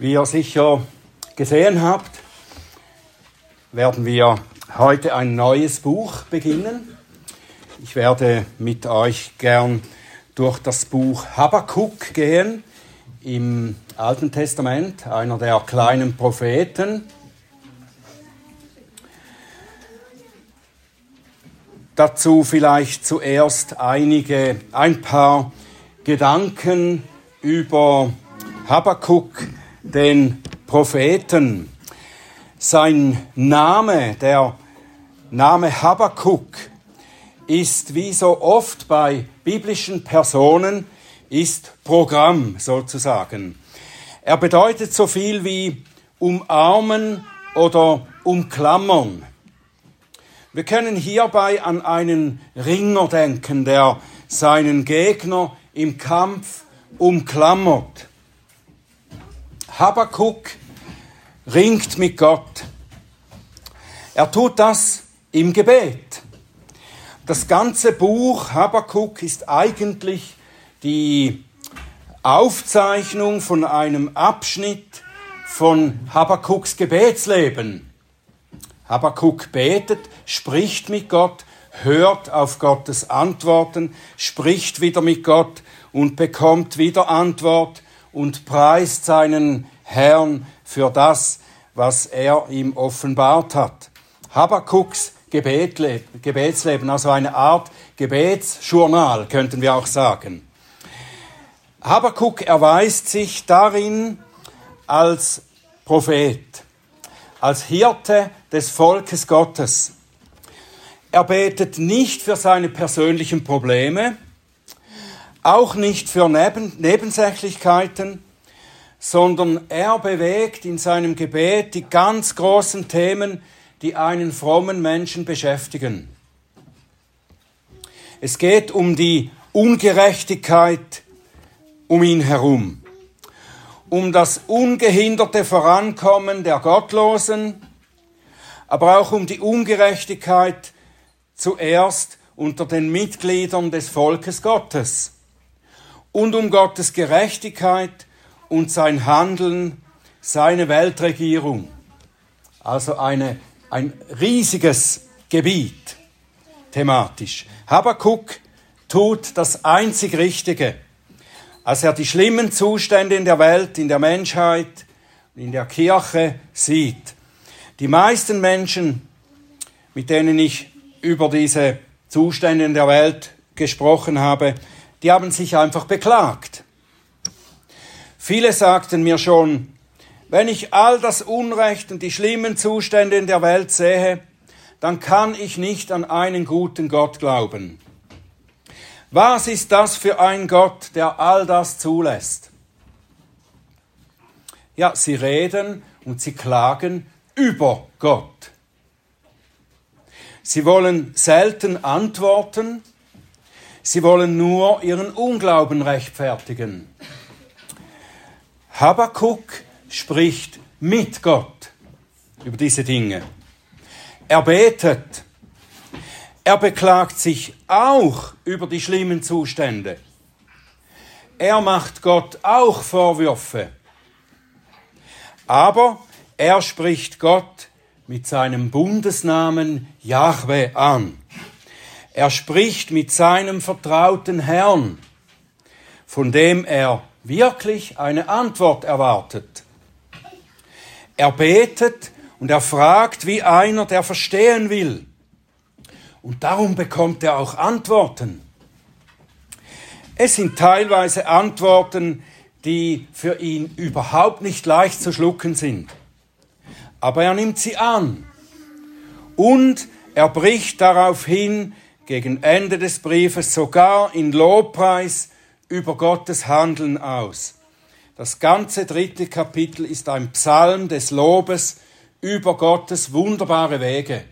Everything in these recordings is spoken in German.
Wie ihr sicher gesehen habt, werden wir heute ein neues Buch beginnen. Ich werde mit euch gern durch das Buch Habakkuk gehen im Alten Testament, einer der kleinen Propheten. Dazu vielleicht zuerst einige, ein paar Gedanken über Habakkuk, den Propheten. Sein Name, der Name Habakkuk, ist wie so oft bei biblischen Personen, ist Programm sozusagen. Er bedeutet so viel wie umarmen oder umklammern. Wir können hierbei an einen Ringer denken, der seinen Gegner im Kampf umklammert. Habakkuk ringt mit Gott. Er tut das im Gebet. Das ganze Buch Habakkuk ist eigentlich die Aufzeichnung von einem Abschnitt von Habakkuks Gebetsleben. Habakkuk betet, spricht mit Gott, hört auf Gottes Antworten, spricht wieder mit Gott und bekommt wieder Antwort und preist seinen Herrn für das, was er ihm offenbart hat. Habakkuks Gebetsleben, also eine Art Gebetsjournal, könnten wir auch sagen. Habakuk erweist sich darin als Prophet, als Hirte des Volkes Gottes. Er betet nicht für seine persönlichen Probleme, auch nicht für Neben Nebensächlichkeiten, sondern er bewegt in seinem Gebet die ganz großen Themen, die einen frommen Menschen beschäftigen. Es geht um die Ungerechtigkeit um ihn herum, um das ungehinderte Vorankommen der Gottlosen, aber auch um die Ungerechtigkeit zuerst unter den Mitgliedern des Volkes Gottes und um Gottes Gerechtigkeit und sein Handeln, seine Weltregierung. Also eine, ein riesiges Gebiet thematisch. Habakkuk tut das einzig Richtige. Als er die schlimmen Zustände in der Welt, in der Menschheit, in der Kirche sieht. Die meisten Menschen, mit denen ich über diese Zustände in der Welt gesprochen habe, die haben sich einfach beklagt. Viele sagten mir schon, wenn ich all das Unrecht und die schlimmen Zustände in der Welt sehe, dann kann ich nicht an einen guten Gott glauben. Was ist das für ein Gott, der all das zulässt? Ja, sie reden und sie klagen über Gott. Sie wollen selten antworten, sie wollen nur ihren Unglauben rechtfertigen. Habakuk spricht mit Gott über diese Dinge. Er betet. Er beklagt sich auch über die schlimmen Zustände. Er macht Gott auch Vorwürfe. Aber er spricht Gott mit seinem Bundesnamen Jahwe an. Er spricht mit seinem vertrauten Herrn, von dem er wirklich eine Antwort erwartet. Er betet und er fragt wie einer, der verstehen will. Und darum bekommt er auch Antworten. Es sind teilweise Antworten, die für ihn überhaupt nicht leicht zu schlucken sind. Aber er nimmt sie an. Und er bricht daraufhin gegen Ende des Briefes sogar in Lobpreis über Gottes Handeln aus. Das ganze dritte Kapitel ist ein Psalm des Lobes über Gottes wunderbare Wege,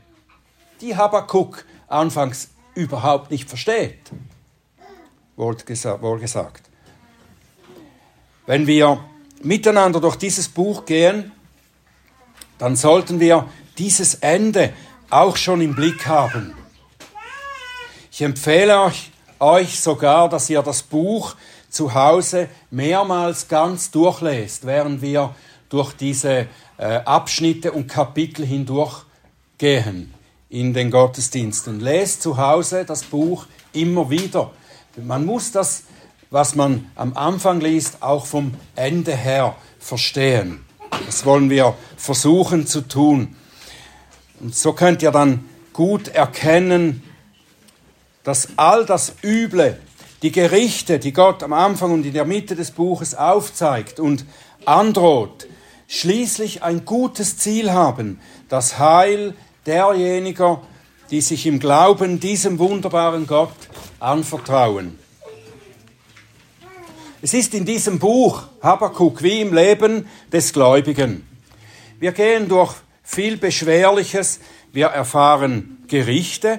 die Habakkuk anfangs überhaupt nicht versteht. Wohl gesagt. Wenn wir miteinander durch dieses Buch gehen, dann sollten wir dieses Ende auch schon im Blick haben. Ich empfehle euch, euch sogar, dass ihr das Buch zu Hause mehrmals ganz durchlest, während wir durch diese äh, Abschnitte und Kapitel hindurch gehen in den Gottesdienst und lest zu Hause das Buch immer wieder. Man muss das, was man am Anfang liest, auch vom Ende her verstehen. Das wollen wir versuchen zu tun. Und so könnt ihr dann gut erkennen, dass all das Üble, die Gerichte, die Gott am Anfang und in der Mitte des Buches aufzeigt und androht, schließlich ein gutes Ziel haben, das Heil derjenigen, die sich im Glauben diesem wunderbaren Gott anvertrauen. Es ist in diesem Buch Habakkuk wie im Leben des Gläubigen. Wir gehen durch viel Beschwerliches, wir erfahren Gerichte,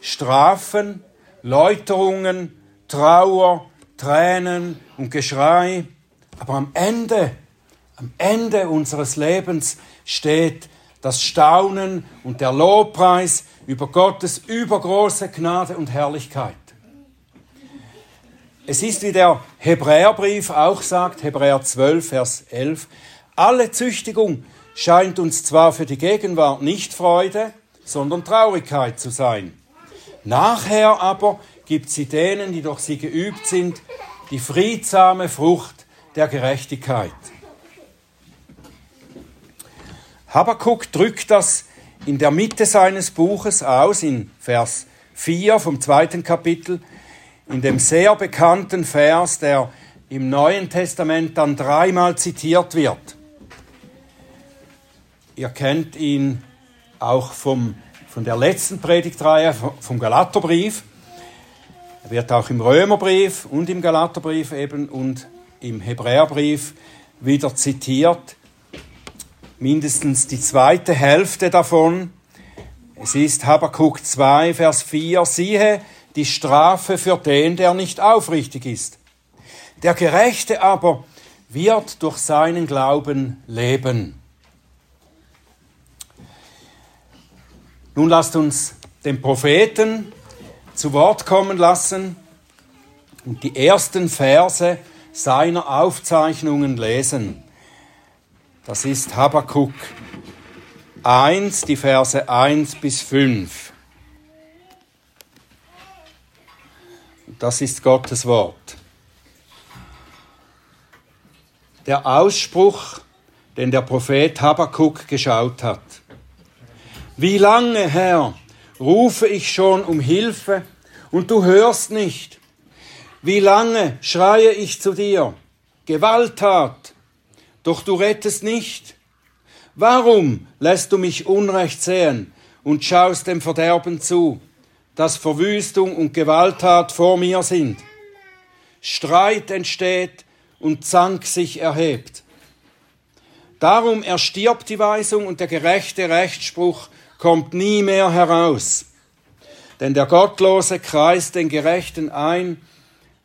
Strafen, Läuterungen, Trauer, Tränen und Geschrei. Aber am Ende, am Ende unseres Lebens steht das Staunen und der Lobpreis über Gottes übergroße Gnade und Herrlichkeit. Es ist, wie der Hebräerbrief auch sagt, Hebräer 12, Vers 11, alle Züchtigung scheint uns zwar für die Gegenwart nicht Freude, sondern Traurigkeit zu sein. Nachher aber gibt sie denen, die durch sie geübt sind, die friedsame Frucht der Gerechtigkeit. Habakkuk drückt das in der Mitte seines Buches aus, in Vers 4 vom zweiten Kapitel, in dem sehr bekannten Vers, der im Neuen Testament dann dreimal zitiert wird. Ihr kennt ihn auch vom, von der letzten Predigtreihe, vom Galaterbrief. Er wird auch im Römerbrief und im Galaterbrief eben und im Hebräerbrief wieder zitiert mindestens die zweite Hälfte davon. Es ist Habakkuk 2, Vers 4, siehe die Strafe für den, der nicht aufrichtig ist. Der Gerechte aber wird durch seinen Glauben leben. Nun lasst uns den Propheten zu Wort kommen lassen und die ersten Verse seiner Aufzeichnungen lesen. Das ist Habakkuk 1, die Verse 1 bis 5. Das ist Gottes Wort. Der Ausspruch, den der Prophet Habakkuk geschaut hat. Wie lange, Herr, rufe ich schon um Hilfe und du hörst nicht? Wie lange schreie ich zu dir? Gewalttat, doch du rettest nicht. Warum lässt du mich Unrecht sehen und schaust dem Verderben zu, dass Verwüstung und Gewalttat vor mir sind? Streit entsteht und Zank sich erhebt. Darum erstirbt die Weisung und der gerechte Rechtsspruch kommt nie mehr heraus. Denn der Gottlose kreist den Gerechten ein,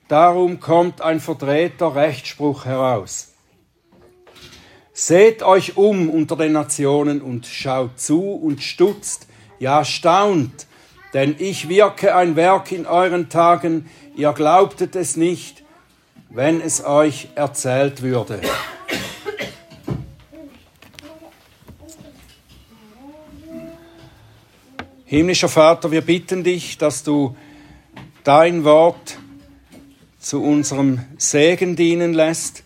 darum kommt ein verdrehter Rechtsspruch heraus. Seht euch um unter den Nationen und schaut zu und stutzt, ja staunt, denn ich wirke ein Werk in euren Tagen, ihr glaubtet es nicht, wenn es euch erzählt würde. Himmlischer Vater, wir bitten dich, dass du dein Wort zu unserem Segen dienen lässt,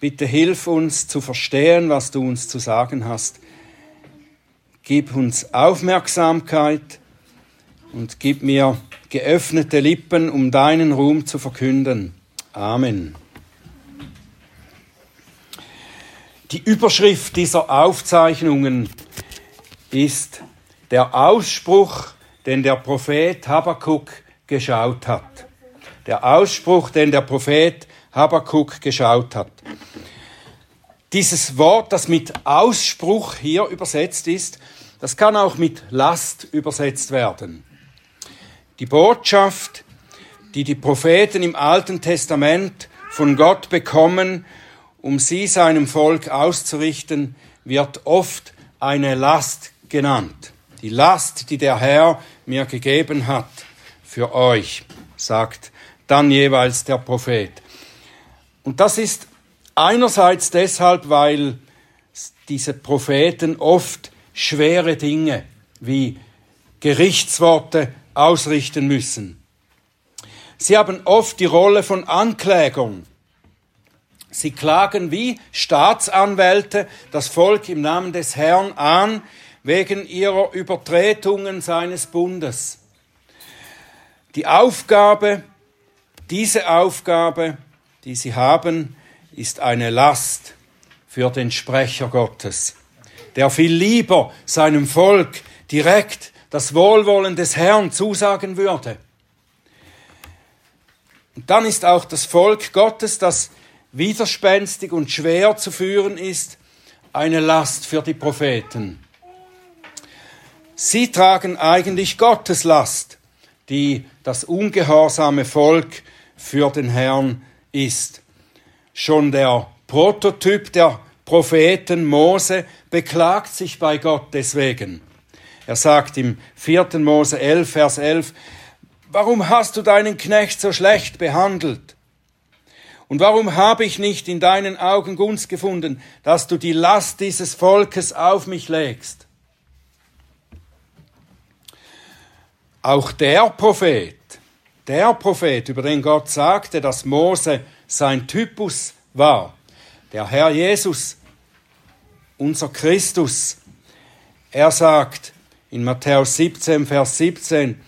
Bitte hilf uns zu verstehen, was du uns zu sagen hast. Gib uns Aufmerksamkeit und gib mir geöffnete Lippen, um deinen Ruhm zu verkünden. Amen. Die Überschrift dieser Aufzeichnungen ist der Ausspruch, den der Prophet Habakkuk geschaut hat. Der Ausspruch, den der Prophet Habakkuk geschaut hat. Dieses Wort, das mit Ausspruch hier übersetzt ist, das kann auch mit Last übersetzt werden. Die Botschaft, die die Propheten im Alten Testament von Gott bekommen, um sie seinem Volk auszurichten, wird oft eine Last genannt. Die Last, die der Herr mir gegeben hat für euch, sagt dann jeweils der Prophet. Und das ist Einerseits deshalb, weil diese Propheten oft schwere Dinge wie Gerichtsworte ausrichten müssen. Sie haben oft die Rolle von Anklägern. Sie klagen wie Staatsanwälte das Volk im Namen des Herrn an wegen ihrer Übertretungen seines Bundes. Die Aufgabe, diese Aufgabe, die sie haben, ist eine Last für den Sprecher Gottes, der viel lieber seinem Volk direkt das Wohlwollen des Herrn zusagen würde. Und dann ist auch das Volk Gottes, das widerspenstig und schwer zu führen ist, eine Last für die Propheten. Sie tragen eigentlich Gottes Last, die das ungehorsame Volk für den Herrn ist. Schon der Prototyp der Propheten Mose beklagt sich bei Gott deswegen. Er sagt im 4. Mose 11, Vers 11, Warum hast du deinen Knecht so schlecht behandelt? Und warum habe ich nicht in deinen Augen Gunst gefunden, dass du die Last dieses Volkes auf mich legst? Auch der Prophet, der Prophet, über den Gott sagte, dass Mose sein Typus war, der Herr Jesus, unser Christus, er sagt, in Matthäus 17, Vers 17,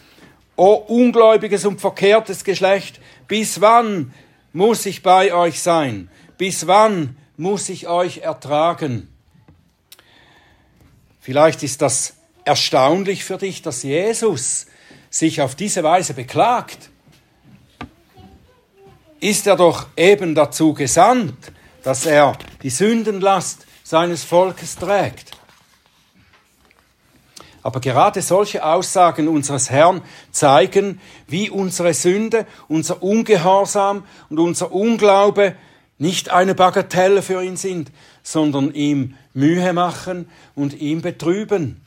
O ungläubiges und verkehrtes Geschlecht, bis wann muss ich bei euch sein? Bis wann muss ich euch ertragen? Vielleicht ist das erstaunlich für dich, dass Jesus sich auf diese Weise beklagt. Ist er doch eben dazu gesandt, dass er die Sündenlast seines Volkes trägt. Aber gerade solche Aussagen unseres Herrn zeigen, wie unsere Sünde, unser Ungehorsam und unser Unglaube nicht eine Bagatelle für ihn sind, sondern ihm Mühe machen und ihm betrüben.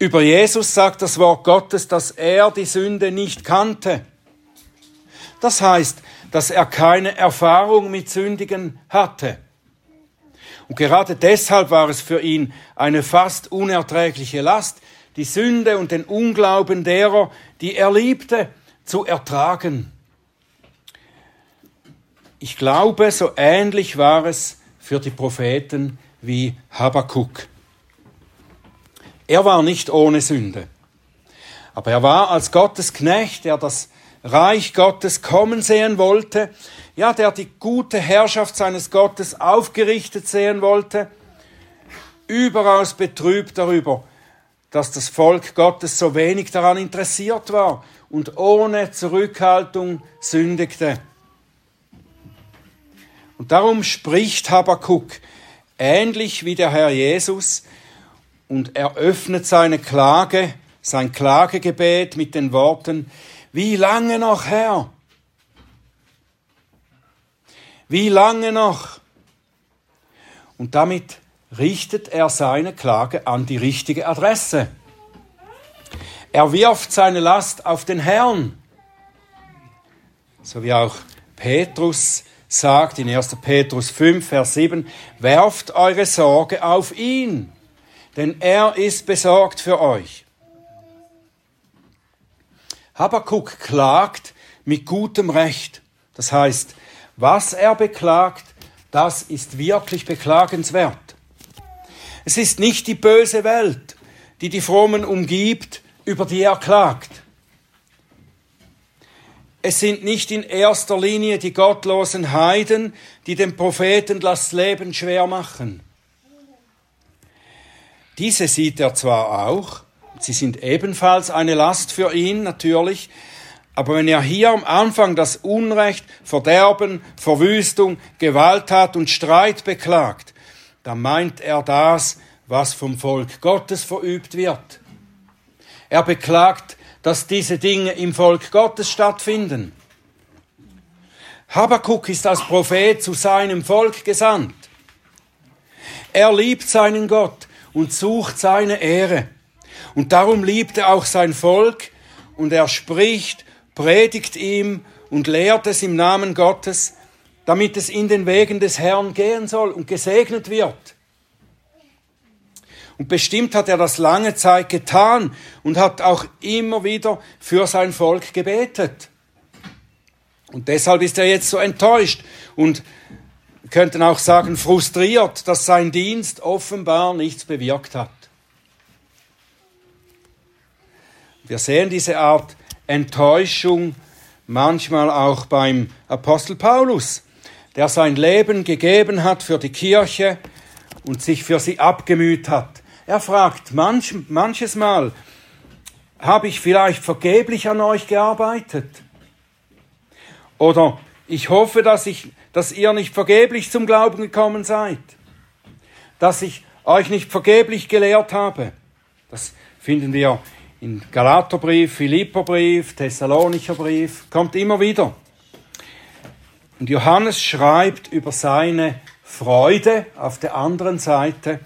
Über Jesus sagt das Wort Gottes, dass er die Sünde nicht kannte. Das heißt, dass er keine Erfahrung mit Sündigen hatte. Und gerade deshalb war es für ihn eine fast unerträgliche Last, die Sünde und den Unglauben derer, die er liebte, zu ertragen. Ich glaube, so ähnlich war es für die Propheten wie Habakkuk. Er war nicht ohne Sünde, aber er war als Gottes Knecht, der das Reich Gottes kommen sehen wollte, ja, der die gute Herrschaft seines Gottes aufgerichtet sehen wollte, überaus betrübt darüber, dass das Volk Gottes so wenig daran interessiert war und ohne Zurückhaltung sündigte. Und darum spricht Habakkuk ähnlich wie der Herr Jesus und eröffnet seine Klage, sein Klagegebet mit den Worten, wie lange noch, Herr? Wie lange noch? Und damit richtet er seine Klage an die richtige Adresse. Er wirft seine Last auf den Herrn. So wie auch Petrus sagt in 1. Petrus 5, Vers 7, werft eure Sorge auf ihn, denn er ist besorgt für euch. Habakuk klagt mit gutem Recht. Das heißt, was er beklagt, das ist wirklich beklagenswert. Es ist nicht die böse Welt, die die Frommen umgibt, über die er klagt. Es sind nicht in erster Linie die gottlosen Heiden, die dem Propheten das Leben schwer machen. Diese sieht er zwar auch, Sie sind ebenfalls eine Last für ihn, natürlich. Aber wenn er hier am Anfang das Unrecht, Verderben, Verwüstung, Gewalttat und Streit beklagt, dann meint er das, was vom Volk Gottes verübt wird. Er beklagt, dass diese Dinge im Volk Gottes stattfinden. Habakuk ist als Prophet zu seinem Volk gesandt. Er liebt seinen Gott und sucht seine Ehre. Und darum liebt er auch sein Volk und er spricht, predigt ihm und lehrt es im Namen Gottes, damit es in den Wegen des Herrn gehen soll und gesegnet wird. Und bestimmt hat er das lange Zeit getan und hat auch immer wieder für sein Volk gebetet. Und deshalb ist er jetzt so enttäuscht und könnten auch sagen frustriert, dass sein Dienst offenbar nichts bewirkt hat. Wir sehen diese Art Enttäuschung manchmal auch beim Apostel Paulus, der sein Leben gegeben hat für die Kirche und sich für sie abgemüht hat. Er fragt manch, manches Mal, habe ich vielleicht vergeblich an euch gearbeitet? Oder ich hoffe, dass, ich, dass ihr nicht vergeblich zum Glauben gekommen seid, dass ich euch nicht vergeblich gelehrt habe. Das finden wir in Galaterbrief, Philipperbrief, Thessalonicher Brief, kommt immer wieder. Und Johannes schreibt über seine Freude auf der anderen Seite,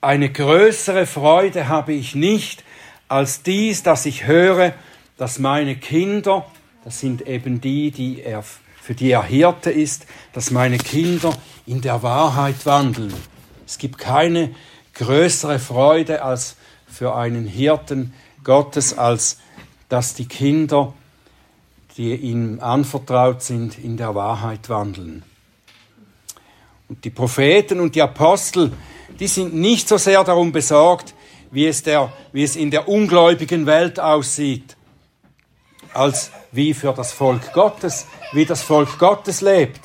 eine größere Freude habe ich nicht als dies, dass ich höre, dass meine Kinder, das sind eben die, die er, für die er Hirte ist, dass meine Kinder in der Wahrheit wandeln. Es gibt keine größere Freude als für einen Hirten Gottes, als dass die Kinder, die ihm anvertraut sind, in der Wahrheit wandeln. Und die Propheten und die Apostel, die sind nicht so sehr darum besorgt, wie es, der, wie es in der ungläubigen Welt aussieht, als wie für das Volk Gottes, wie das Volk Gottes lebt.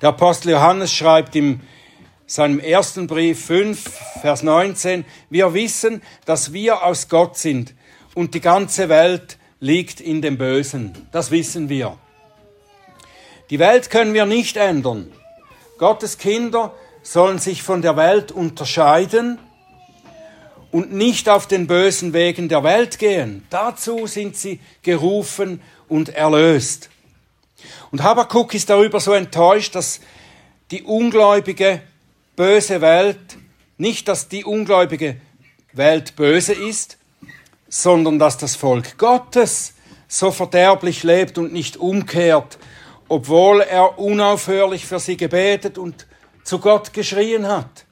Der Apostel Johannes schreibt in seinem ersten Brief 5, Vers 19, wir wissen, dass wir aus Gott sind und die ganze Welt liegt in dem Bösen. Das wissen wir. Die Welt können wir nicht ändern. Gottes Kinder sollen sich von der Welt unterscheiden und nicht auf den bösen Wegen der Welt gehen. Dazu sind sie gerufen und erlöst. Und Habakkuk ist darüber so enttäuscht, dass die ungläubige, böse Welt, nicht dass die ungläubige Welt böse ist, sondern dass das Volk Gottes so verderblich lebt und nicht umkehrt, obwohl er unaufhörlich für sie gebetet und zu Gott geschrien hat.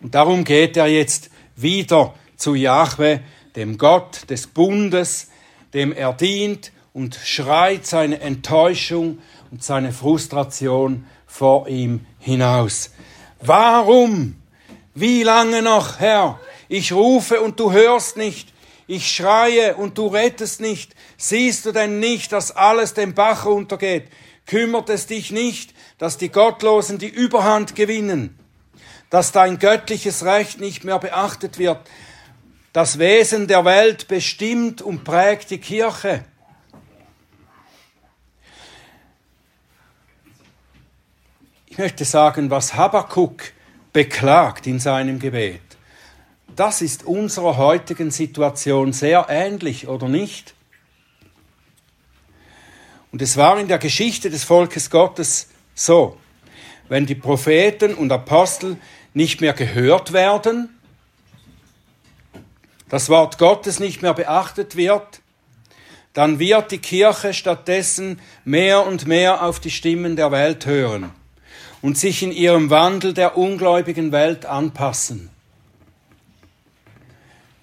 Und darum geht er jetzt wieder zu Jahwe, dem Gott des Bundes, dem er dient und schreit seine Enttäuschung und seine Frustration vor ihm hinaus. Warum? Wie lange noch, Herr? Ich rufe und du hörst nicht. Ich schreie und du rettest nicht. Siehst du denn nicht, dass alles den Bach untergeht? Kümmert es dich nicht, dass die Gottlosen die Überhand gewinnen, dass dein göttliches Recht nicht mehr beachtet wird. Das Wesen der Welt bestimmt und prägt die Kirche. Ich möchte sagen, was Habakkuk beklagt in seinem Gebet, das ist unserer heutigen Situation sehr ähnlich, oder nicht? Und es war in der Geschichte des Volkes Gottes so, wenn die Propheten und Apostel nicht mehr gehört werden, das Wort Gottes nicht mehr beachtet wird, dann wird die Kirche stattdessen mehr und mehr auf die Stimmen der Welt hören und sich in ihrem Wandel der ungläubigen Welt anpassen.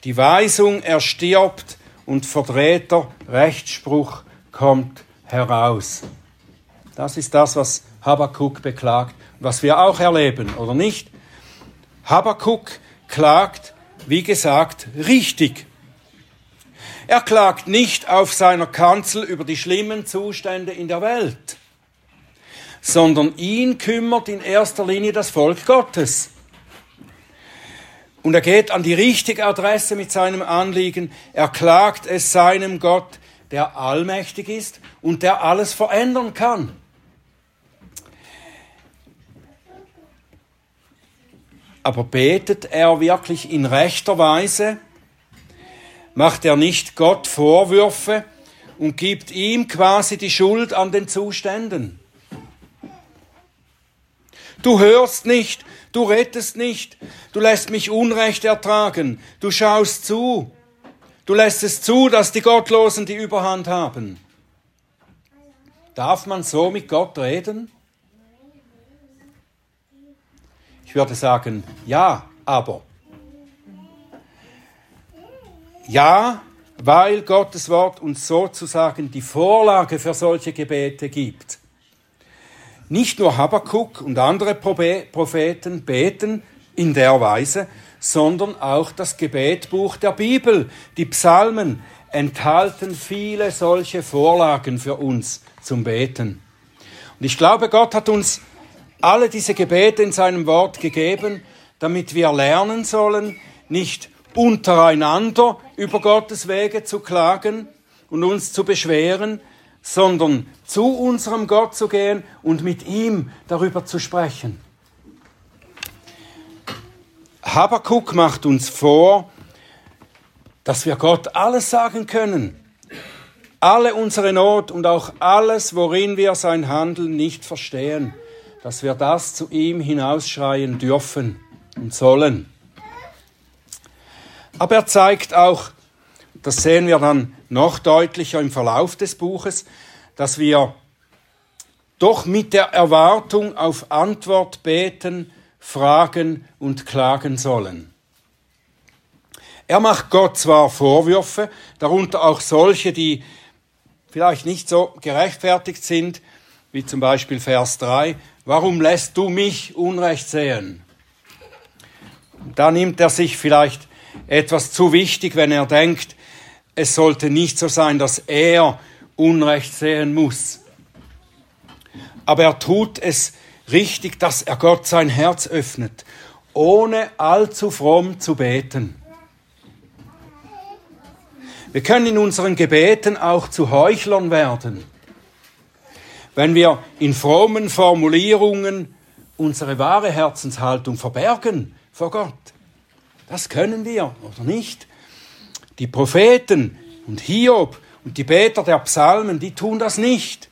Die Weisung erstirbt und verdrehter Rechtsspruch kommt heraus. Das ist das, was Habakkuk beklagt, was wir auch erleben, oder nicht? Habakkuk klagt, wie gesagt, richtig. Er klagt nicht auf seiner Kanzel über die schlimmen Zustände in der Welt, sondern ihn kümmert in erster Linie das Volk Gottes. Und er geht an die richtige Adresse mit seinem Anliegen. Er klagt es seinem Gott, der allmächtig ist und der alles verändern kann. Aber betet er wirklich in rechter Weise? Macht er nicht Gott Vorwürfe und gibt ihm quasi die Schuld an den Zuständen? Du hörst nicht, du rettest nicht, du lässt mich Unrecht ertragen, du schaust zu, du lässt es zu, dass die Gottlosen die Überhand haben. Darf man so mit Gott reden? Ich würde sagen, ja, aber. Ja, weil Gottes Wort uns sozusagen die Vorlage für solche Gebete gibt. Nicht nur Habakkuk und andere Propheten beten in der Weise, sondern auch das Gebetbuch der Bibel, die Psalmen, enthalten viele solche Vorlagen für uns zum Beten. Und ich glaube, Gott hat uns alle diese Gebete in seinem Wort gegeben, damit wir lernen sollen, nicht untereinander über Gottes Wege zu klagen und uns zu beschweren, sondern zu unserem Gott zu gehen und mit ihm darüber zu sprechen. Habakuk macht uns vor, dass wir Gott alles sagen können, alle unsere Not und auch alles, worin wir sein Handeln nicht verstehen, dass wir das zu ihm hinausschreien dürfen und sollen. Aber er zeigt auch, das sehen wir dann noch deutlicher im Verlauf des Buches, dass wir doch mit der Erwartung auf Antwort beten, fragen und klagen sollen. Er macht Gott zwar Vorwürfe, darunter auch solche, die vielleicht nicht so gerechtfertigt sind, wie zum Beispiel Vers 3, warum lässt du mich Unrecht sehen? Da nimmt er sich vielleicht etwas zu wichtig, wenn er denkt, es sollte nicht so sein, dass er Unrecht sehen muss. Aber er tut es richtig, dass er Gott sein Herz öffnet, ohne allzu fromm zu beten. Wir können in unseren Gebeten auch zu Heuchlern werden, wenn wir in frommen Formulierungen unsere wahre Herzenshaltung verbergen vor Gott. Das können wir oder nicht. Die Propheten und Hiob und die Beter der Psalmen, die tun das nicht.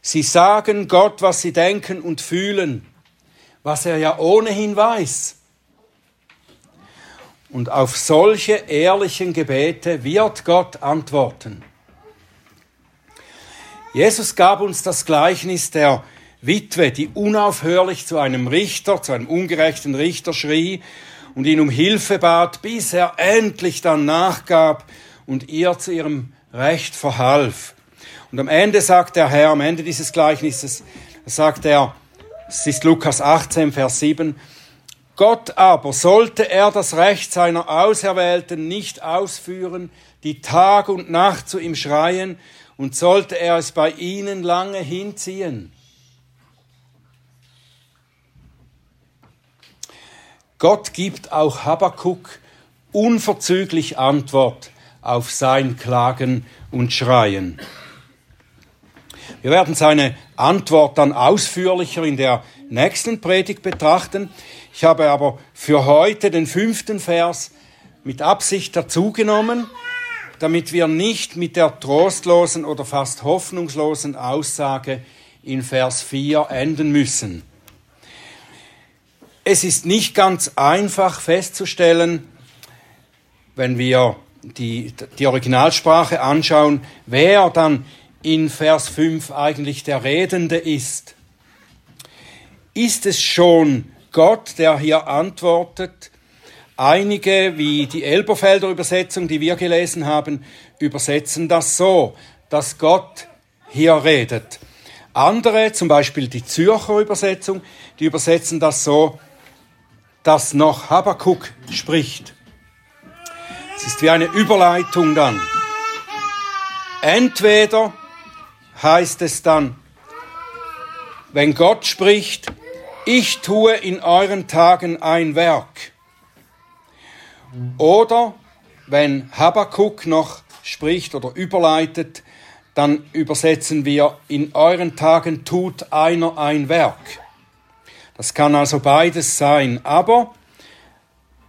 Sie sagen Gott, was sie denken und fühlen, was er ja ohnehin weiß. Und auf solche ehrlichen Gebete wird Gott antworten. Jesus gab uns das Gleichnis der Witwe, die unaufhörlich zu einem Richter, zu einem ungerechten Richter schrie und ihn um Hilfe bat, bis er endlich dann nachgab und ihr zu ihrem Recht verhalf. Und am Ende sagt der Herr, am Ende dieses Gleichnisses, sagt er, es ist Lukas 18, Vers 7, Gott aber, sollte er das Recht seiner Auserwählten nicht ausführen, die Tag und Nacht zu ihm schreien, und sollte er es bei ihnen lange hinziehen? Gott gibt auch Habakuk unverzüglich Antwort auf sein Klagen und Schreien. Wir werden seine Antwort dann ausführlicher in der nächsten Predigt betrachten. Ich habe aber für heute den fünften Vers mit Absicht dazugenommen, damit wir nicht mit der trostlosen oder fast hoffnungslosen Aussage in Vers 4 enden müssen. Es ist nicht ganz einfach festzustellen, wenn wir die, die Originalsprache anschauen, wer dann in Vers 5 eigentlich der Redende ist. Ist es schon Gott, der hier antwortet? Einige, wie die Elberfelder Übersetzung, die wir gelesen haben, übersetzen das so, dass Gott hier redet. Andere, zum Beispiel die Zürcher Übersetzung, die übersetzen das so, dass noch Habakuk spricht. Es ist wie eine Überleitung dann. Entweder heißt es dann, wenn Gott spricht, ich tue in euren Tagen ein Werk. Oder wenn Habakuk noch spricht oder überleitet, dann übersetzen wir, in euren Tagen tut einer ein Werk. Das kann also beides sein, aber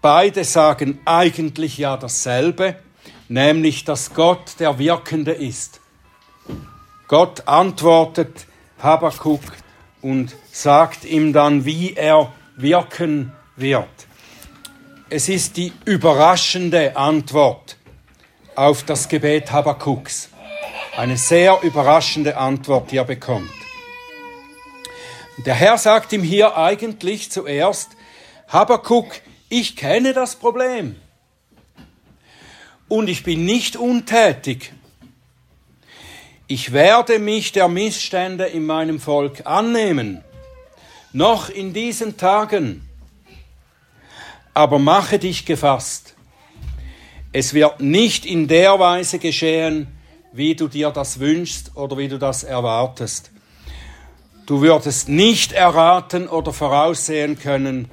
Beide sagen eigentlich ja dasselbe, nämlich dass Gott der Wirkende ist. Gott antwortet Habakuk und sagt ihm dann, wie er wirken wird. Es ist die überraschende Antwort auf das Gebet Habakuks. Eine sehr überraschende Antwort, die er bekommt. Der Herr sagt ihm hier eigentlich zuerst, Habakuk, ich kenne das Problem. Und ich bin nicht untätig. Ich werde mich der Missstände in meinem Volk annehmen, noch in diesen Tagen. Aber mache dich gefasst. Es wird nicht in der Weise geschehen, wie du dir das wünschst oder wie du das erwartest. Du würdest nicht erraten oder voraussehen können,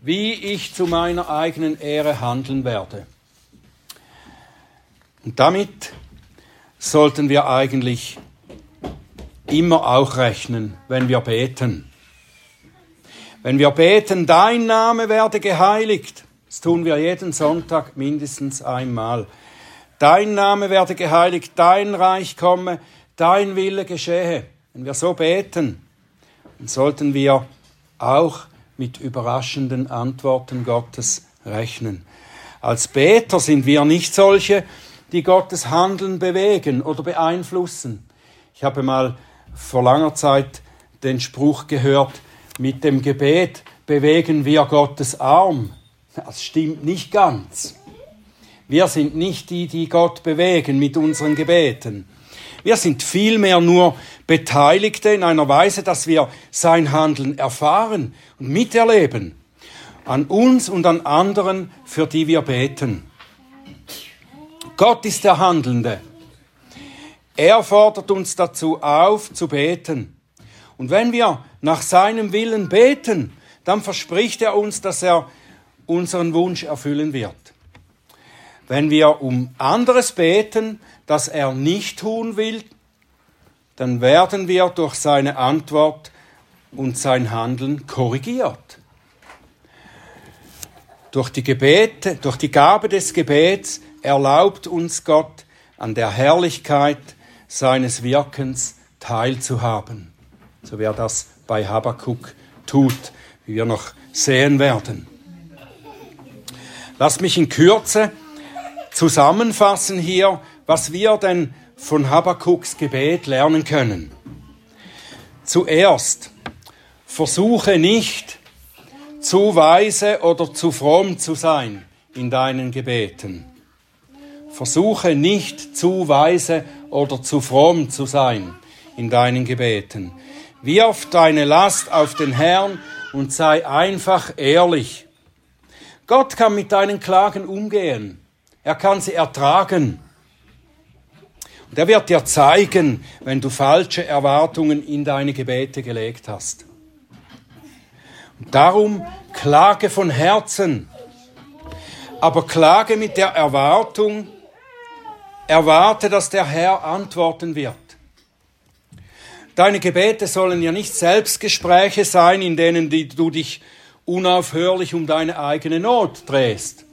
wie ich zu meiner eigenen Ehre handeln werde. Und damit sollten wir eigentlich immer auch rechnen, wenn wir beten. Wenn wir beten, dein Name werde geheiligt, das tun wir jeden Sonntag mindestens einmal. Dein Name werde geheiligt, dein Reich komme, dein Wille geschehe. Wenn wir so beten, dann sollten wir auch mit überraschenden Antworten Gottes rechnen. Als Beter sind wir nicht solche, die Gottes Handeln bewegen oder beeinflussen. Ich habe mal vor langer Zeit den Spruch gehört, mit dem Gebet bewegen wir Gottes Arm. Das stimmt nicht ganz. Wir sind nicht die, die Gott bewegen mit unseren Gebeten. Wir sind vielmehr nur Beteiligte in einer Weise, dass wir sein Handeln erfahren und miterleben. An uns und an anderen, für die wir beten. Gott ist der Handelnde. Er fordert uns dazu auf, zu beten. Und wenn wir nach seinem Willen beten, dann verspricht er uns, dass er unseren Wunsch erfüllen wird. Wenn wir um anderes beten, das er nicht tun will, dann werden wir durch seine Antwort und sein Handeln korrigiert. Durch die Gebete, durch die Gabe des Gebets erlaubt uns Gott an der Herrlichkeit seines Wirkens teilzuhaben. So wie er das bei Habakkuk tut, wie wir noch sehen werden. Lass mich in Kürze zusammenfassen hier, was wir denn von Habakkuks Gebet lernen können. Zuerst, versuche nicht zu weise oder zu fromm zu sein in deinen Gebeten. Versuche nicht zu weise oder zu fromm zu sein in deinen Gebeten. Wirf deine Last auf den Herrn und sei einfach ehrlich. Gott kann mit deinen Klagen umgehen. Er kann sie ertragen. Und er wird dir zeigen, wenn du falsche Erwartungen in deine Gebete gelegt hast. Und darum klage von Herzen, aber klage mit der Erwartung, erwarte, dass der Herr antworten wird. Deine Gebete sollen ja nicht Selbstgespräche sein, in denen du dich unaufhörlich um deine eigene Not drehst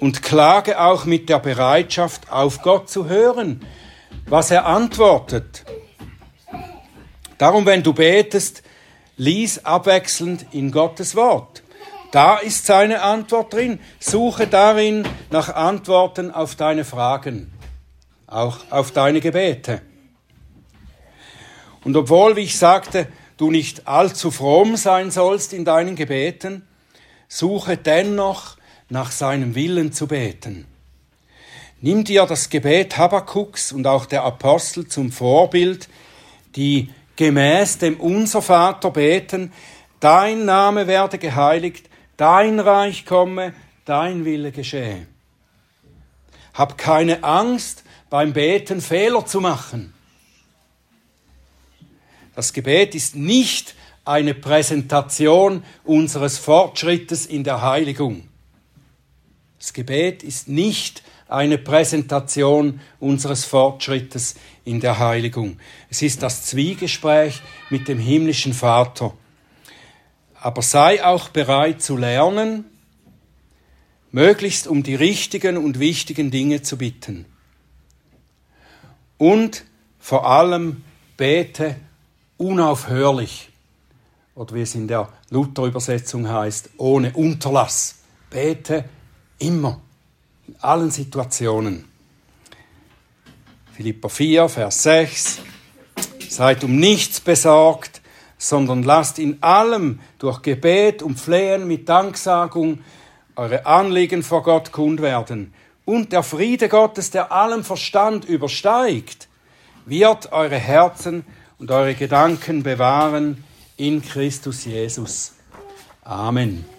und klage auch mit der Bereitschaft, auf Gott zu hören, was er antwortet. Darum, wenn du betest, lies abwechselnd in Gottes Wort. Da ist seine Antwort drin. Suche darin nach Antworten auf deine Fragen, auch auf deine Gebete. Und obwohl, wie ich sagte, du nicht allzu fromm sein sollst in deinen Gebeten, suche dennoch nach seinem Willen zu beten. Nimm dir das Gebet Habakuks und auch der Apostel zum Vorbild, die gemäß dem Unser Vater beten, dein Name werde geheiligt, dein Reich komme, dein Wille geschehe. Hab keine Angst, beim Beten Fehler zu machen. Das Gebet ist nicht eine Präsentation unseres Fortschrittes in der Heiligung. Das Gebet ist nicht eine Präsentation unseres Fortschrittes in der Heiligung. Es ist das Zwiegespräch mit dem himmlischen Vater. Aber sei auch bereit zu lernen, möglichst um die richtigen und wichtigen Dinge zu bitten. Und vor allem bete unaufhörlich, oder wie es in der Luther-Übersetzung heißt, ohne Unterlass. Bete Immer. In allen Situationen. Philippa 4, Vers 6. Seid um nichts besorgt, sondern lasst in allem durch Gebet und Flehen mit Danksagung eure Anliegen vor Gott kund werden. Und der Friede Gottes, der allem Verstand übersteigt, wird eure Herzen und eure Gedanken bewahren in Christus Jesus. Amen.